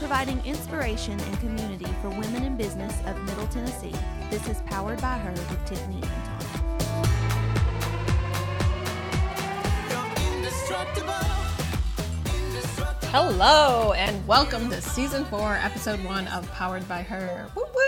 providing inspiration and community for women in business of Middle Tennessee. This is Powered by Her with Tiffany Anton. Hello, and welcome to season four, episode one of Powered by Her. Woo woo!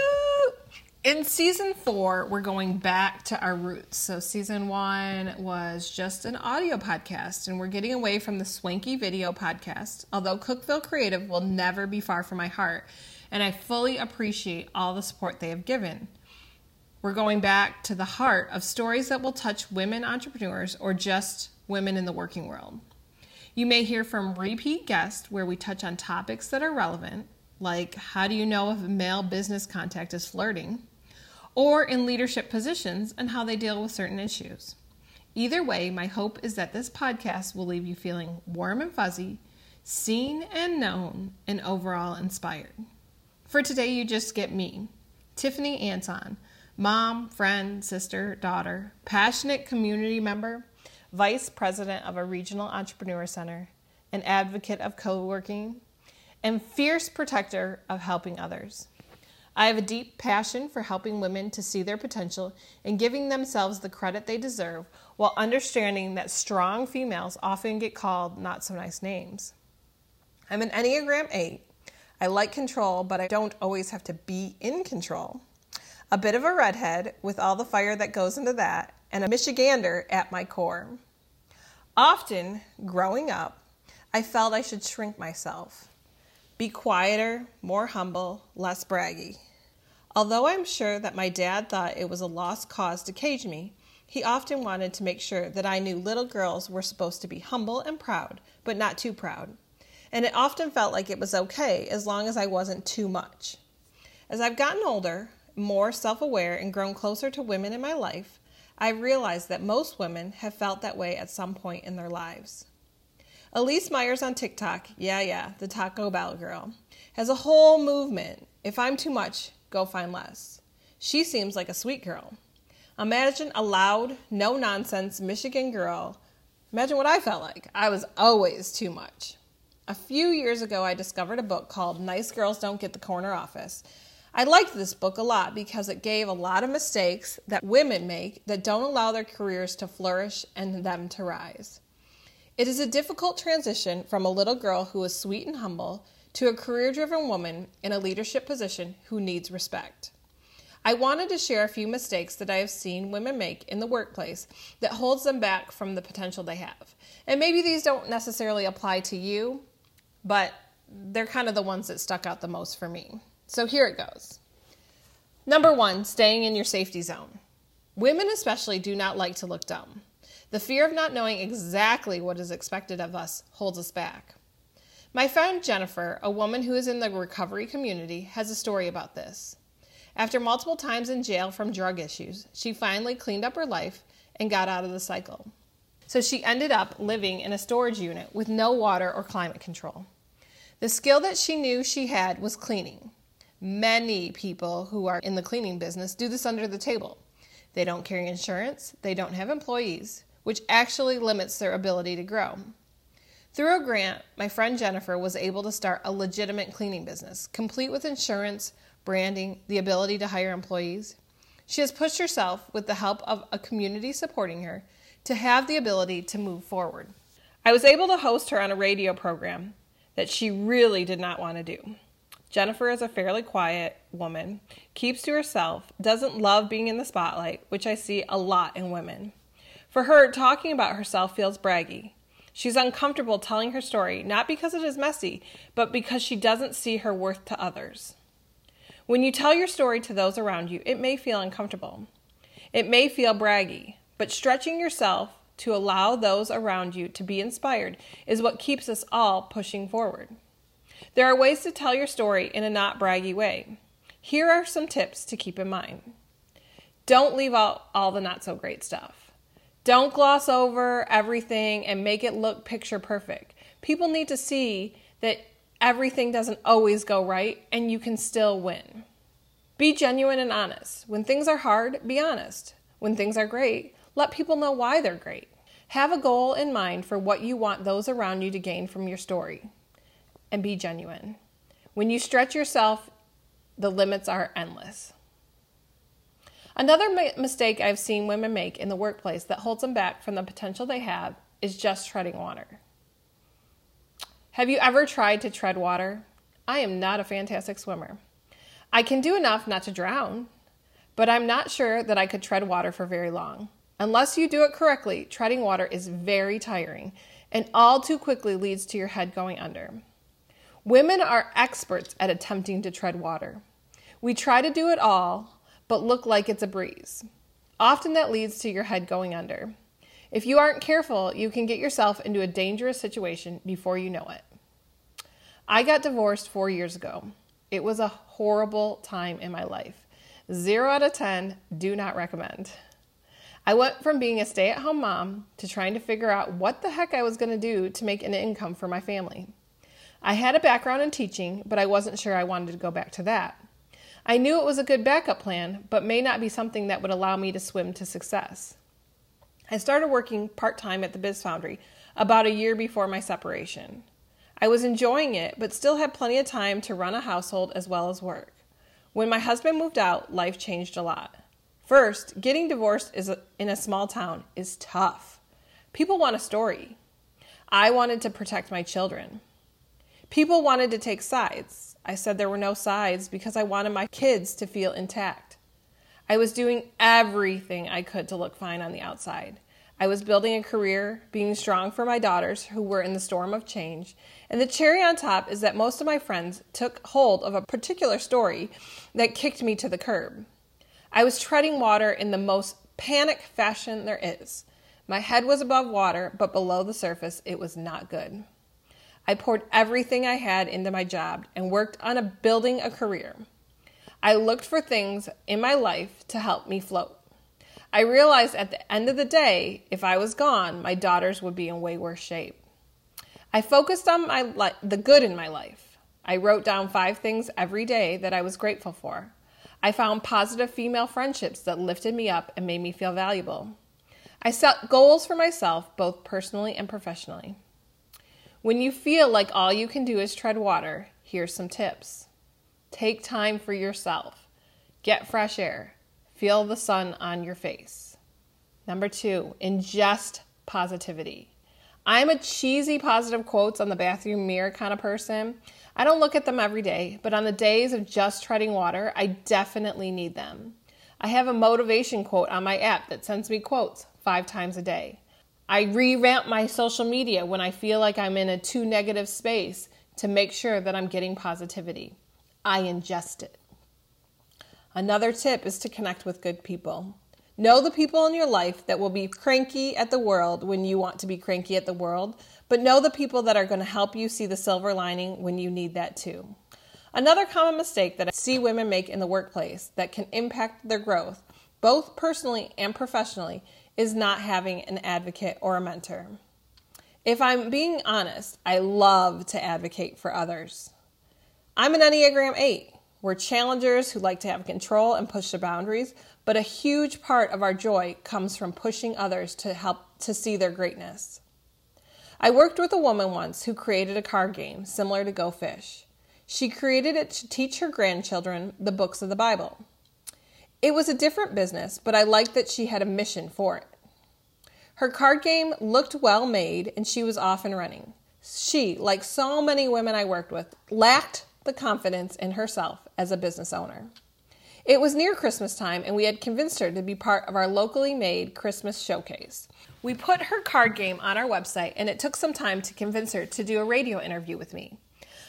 In season four, we're going back to our roots. So, season one was just an audio podcast, and we're getting away from the swanky video podcast. Although Cookeville Creative will never be far from my heart, and I fully appreciate all the support they have given. We're going back to the heart of stories that will touch women entrepreneurs or just women in the working world. You may hear from repeat guests where we touch on topics that are relevant, like how do you know if a male business contact is flirting, or in leadership positions and how they deal with certain issues. Either way, my hope is that this podcast will leave you feeling warm and fuzzy, seen and known, and overall inspired. For today, you just get me, Tiffany Anton, mom, friend, sister, daughter, passionate community member vice president of a regional entrepreneur center, an advocate of co working, and fierce protector of helping others. I have a deep passion for helping women to see their potential and giving themselves the credit they deserve while understanding that strong females often get called not so nice names. I'm an Enneagram 8. I like control, but I don't always have to be in control. A bit of a redhead with all the fire that goes into that, and a Michigander at my core. Often, growing up, I felt I should shrink myself, be quieter, more humble, less braggy. Although I'm sure that my dad thought it was a lost cause to cage me, he often wanted to make sure that I knew little girls were supposed to be humble and proud, but not too proud. And it often felt like it was okay as long as I wasn't too much. As I've gotten older, more self aware, and grown closer to women in my life, I realized that most women have felt that way at some point in their lives. Elyse Myers on TikTok, yeah, yeah, the Taco Bell girl, has a whole movement. If I'm too much, go find less. She seems like a sweet girl. Imagine a loud, no nonsense Michigan girl. Imagine what I felt like. I was always too much. A few years ago, I discovered a book called Nice Girls Don't Get the Corner Office I liked this book a lot because it gave a lot of mistakes that women make that don't allow their careers to flourish and them to rise. It is a difficult transition from a little girl who is sweet and humble to a career driven woman in a leadership position who needs respect. I wanted to share a few mistakes that I have seen women make in the workplace that holds them back from the potential they have. And maybe these don't necessarily apply to you, but they're kind of the ones that stuck out the most for me. So here it goes. Number one, staying in your safety zone. Women, especially, do not like to look dumb. The fear of not knowing exactly what is expected of us holds us back. My friend Jennifer, a woman who is in the recovery community, has a story about this. After multiple times in jail from drug issues, she finally cleaned up her life and got out of the cycle. So she ended up living in a storage unit with no water or climate control. The skill that she knew she had was cleaning. Many people who are in the cleaning business do this under the table. They don't carry insurance, they don't have employees, which actually limits their ability to grow. Through a grant, my friend Jennifer was able to start a legitimate cleaning business, complete with insurance, branding, the ability to hire employees. She has pushed herself, with the help of a community supporting her, to have the ability to move forward. I was able to host her on a radio program that she really did not want to do. Jennifer is a fairly quiet woman, keeps to herself, doesn't love being in the spotlight, which I see a lot in women. For her, talking about herself feels braggy. She's uncomfortable telling her story, not because it is messy, but because she doesn't see her worth to others. When you tell your story to those around you, it may feel uncomfortable. It may feel braggy, but stretching yourself to allow those around you to be inspired is what keeps us all pushing forward. There are ways to tell your story in a not braggy way. Here are some tips to keep in mind. Don't leave out all the not so great stuff. Don't gloss over everything and make it look picture perfect. People need to see that everything doesn't always go right and you can still win. Be genuine and honest. When things are hard, be honest. When things are great, let people know why they're great. Have a goal in mind for what you want those around you to gain from your story and be genuine. When you stretch yourself, the limits are endless. Another ma- mistake I've seen women make in the workplace that holds them back from the potential they have is just treading water. Have you ever tried to tread water? I am not a fantastic swimmer. I can do enough not to drown, but I'm not sure that I could tread water for very long. Unless you do it correctly, treading water is very tiring and all too quickly leads to your head going under. Women are experts at attempting to tread water. We try to do it all, but look like it's a breeze. Often that leads to your head going under. If you aren't careful, you can get yourself into a dangerous situation before you know it. I got divorced four years ago. It was a horrible time in my life. Zero out of 10, do not recommend. I went from being a stay at home mom to trying to figure out what the heck I was going to do to make an income for my family. I had a background in teaching, but I wasn't sure I wanted to go back to that. I knew it was a good backup plan, but may not be something that would allow me to swim to success. I started working part time at the Biz Foundry about a year before my separation. I was enjoying it, but still had plenty of time to run a household as well as work. When my husband moved out, life changed a lot. First, getting divorced is in a small town is tough. People want a story. I wanted to protect my children. People wanted to take sides. I said there were no sides because I wanted my kids to feel intact. I was doing everything I could to look fine on the outside. I was building a career, being strong for my daughters who were in the storm of change. And the cherry on top is that most of my friends took hold of a particular story that kicked me to the curb. I was treading water in the most panic fashion there is. My head was above water, but below the surface, it was not good. I poured everything I had into my job and worked on a, building a career. I looked for things in my life to help me float. I realized at the end of the day, if I was gone, my daughters would be in way worse shape. I focused on my li- the good in my life. I wrote down five things every day that I was grateful for. I found positive female friendships that lifted me up and made me feel valuable. I set goals for myself, both personally and professionally. When you feel like all you can do is tread water, here's some tips. Take time for yourself. Get fresh air. Feel the sun on your face. Number two, ingest positivity. I'm a cheesy positive quotes on the bathroom mirror kind of person. I don't look at them every day, but on the days of just treading water, I definitely need them. I have a motivation quote on my app that sends me quotes five times a day. I revamp my social media when I feel like I'm in a too negative space to make sure that I'm getting positivity. I ingest it. Another tip is to connect with good people. Know the people in your life that will be cranky at the world when you want to be cranky at the world, but know the people that are going to help you see the silver lining when you need that too. Another common mistake that I see women make in the workplace that can impact their growth, both personally and professionally, is not having an advocate or a mentor. If I'm being honest, I love to advocate for others. I'm an Enneagram 8. We're challengers who like to have control and push the boundaries, but a huge part of our joy comes from pushing others to help to see their greatness. I worked with a woman once who created a card game similar to Go Fish. She created it to teach her grandchildren the books of the Bible. It was a different business, but I liked that she had a mission for it. Her card game looked well made and she was off and running. She, like so many women I worked with, lacked the confidence in herself as a business owner. It was near Christmas time, and we had convinced her to be part of our locally made Christmas showcase. We put her card game on our website, and it took some time to convince her to do a radio interview with me.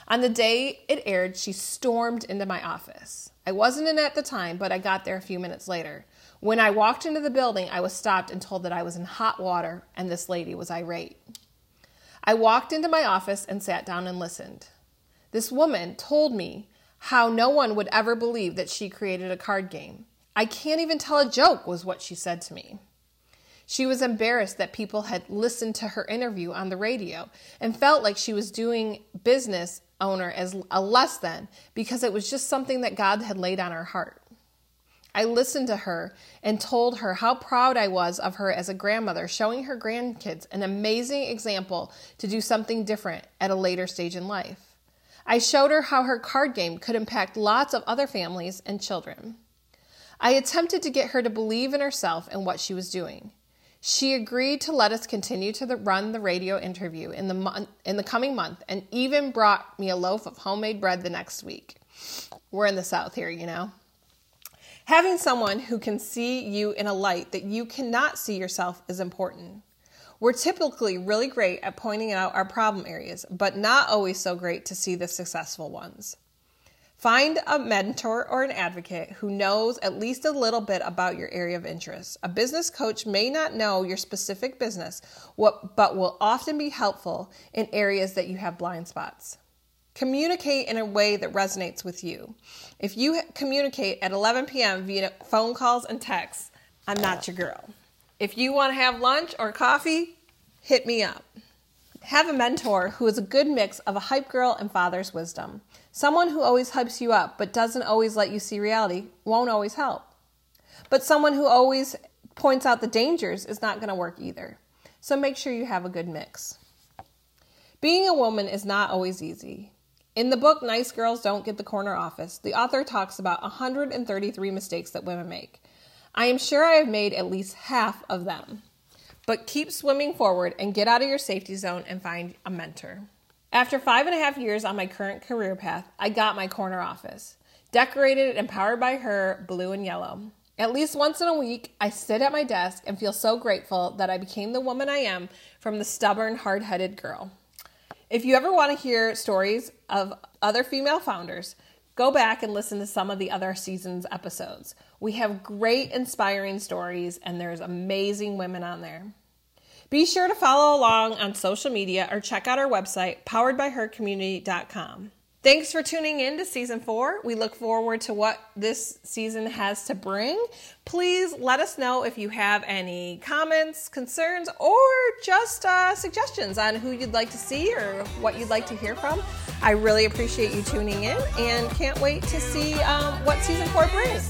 On the day it aired, she stormed into my office. I wasn't in at the time, but I got there a few minutes later. When I walked into the building, I was stopped and told that I was in hot water and this lady was irate. I walked into my office and sat down and listened. This woman told me how no one would ever believe that she created a card game. I can't even tell a joke, was what she said to me. She was embarrassed that people had listened to her interview on the radio and felt like she was doing business owner as a less than because it was just something that God had laid on her heart. I listened to her and told her how proud I was of her as a grandmother, showing her grandkids an amazing example to do something different at a later stage in life. I showed her how her card game could impact lots of other families and children. I attempted to get her to believe in herself and what she was doing. She agreed to let us continue to the, run the radio interview in the, in the coming month and even brought me a loaf of homemade bread the next week. We're in the South here, you know. Having someone who can see you in a light that you cannot see yourself is important. We're typically really great at pointing out our problem areas, but not always so great to see the successful ones. Find a mentor or an advocate who knows at least a little bit about your area of interest. A business coach may not know your specific business, but will often be helpful in areas that you have blind spots. Communicate in a way that resonates with you. If you communicate at 11 p.m. via phone calls and texts, I'm not your girl. If you want to have lunch or coffee, hit me up. Have a mentor who is a good mix of a hype girl and father's wisdom. Someone who always hypes you up but doesn't always let you see reality won't always help. But someone who always points out the dangers is not going to work either. So make sure you have a good mix. Being a woman is not always easy. In the book Nice Girls Don't Get the Corner Office, the author talks about 133 mistakes that women make. I am sure I have made at least half of them. But keep swimming forward and get out of your safety zone and find a mentor. After five and a half years on my current career path, I got my corner office, decorated and powered by her blue and yellow. At least once in a week, I sit at my desk and feel so grateful that I became the woman I am from the stubborn, hard headed girl. If you ever want to hear stories of other female founders, go back and listen to some of the other seasons episodes. We have great, inspiring stories, and there's amazing women on there. Be sure to follow along on social media or check out our website, poweredbyhercommunity.com. Thanks for tuning in to season four. We look forward to what this season has to bring. Please let us know if you have any comments, concerns, or just uh, suggestions on who you'd like to see or what you'd like to hear from. I really appreciate you tuning in and can't wait to see um, what season four brings.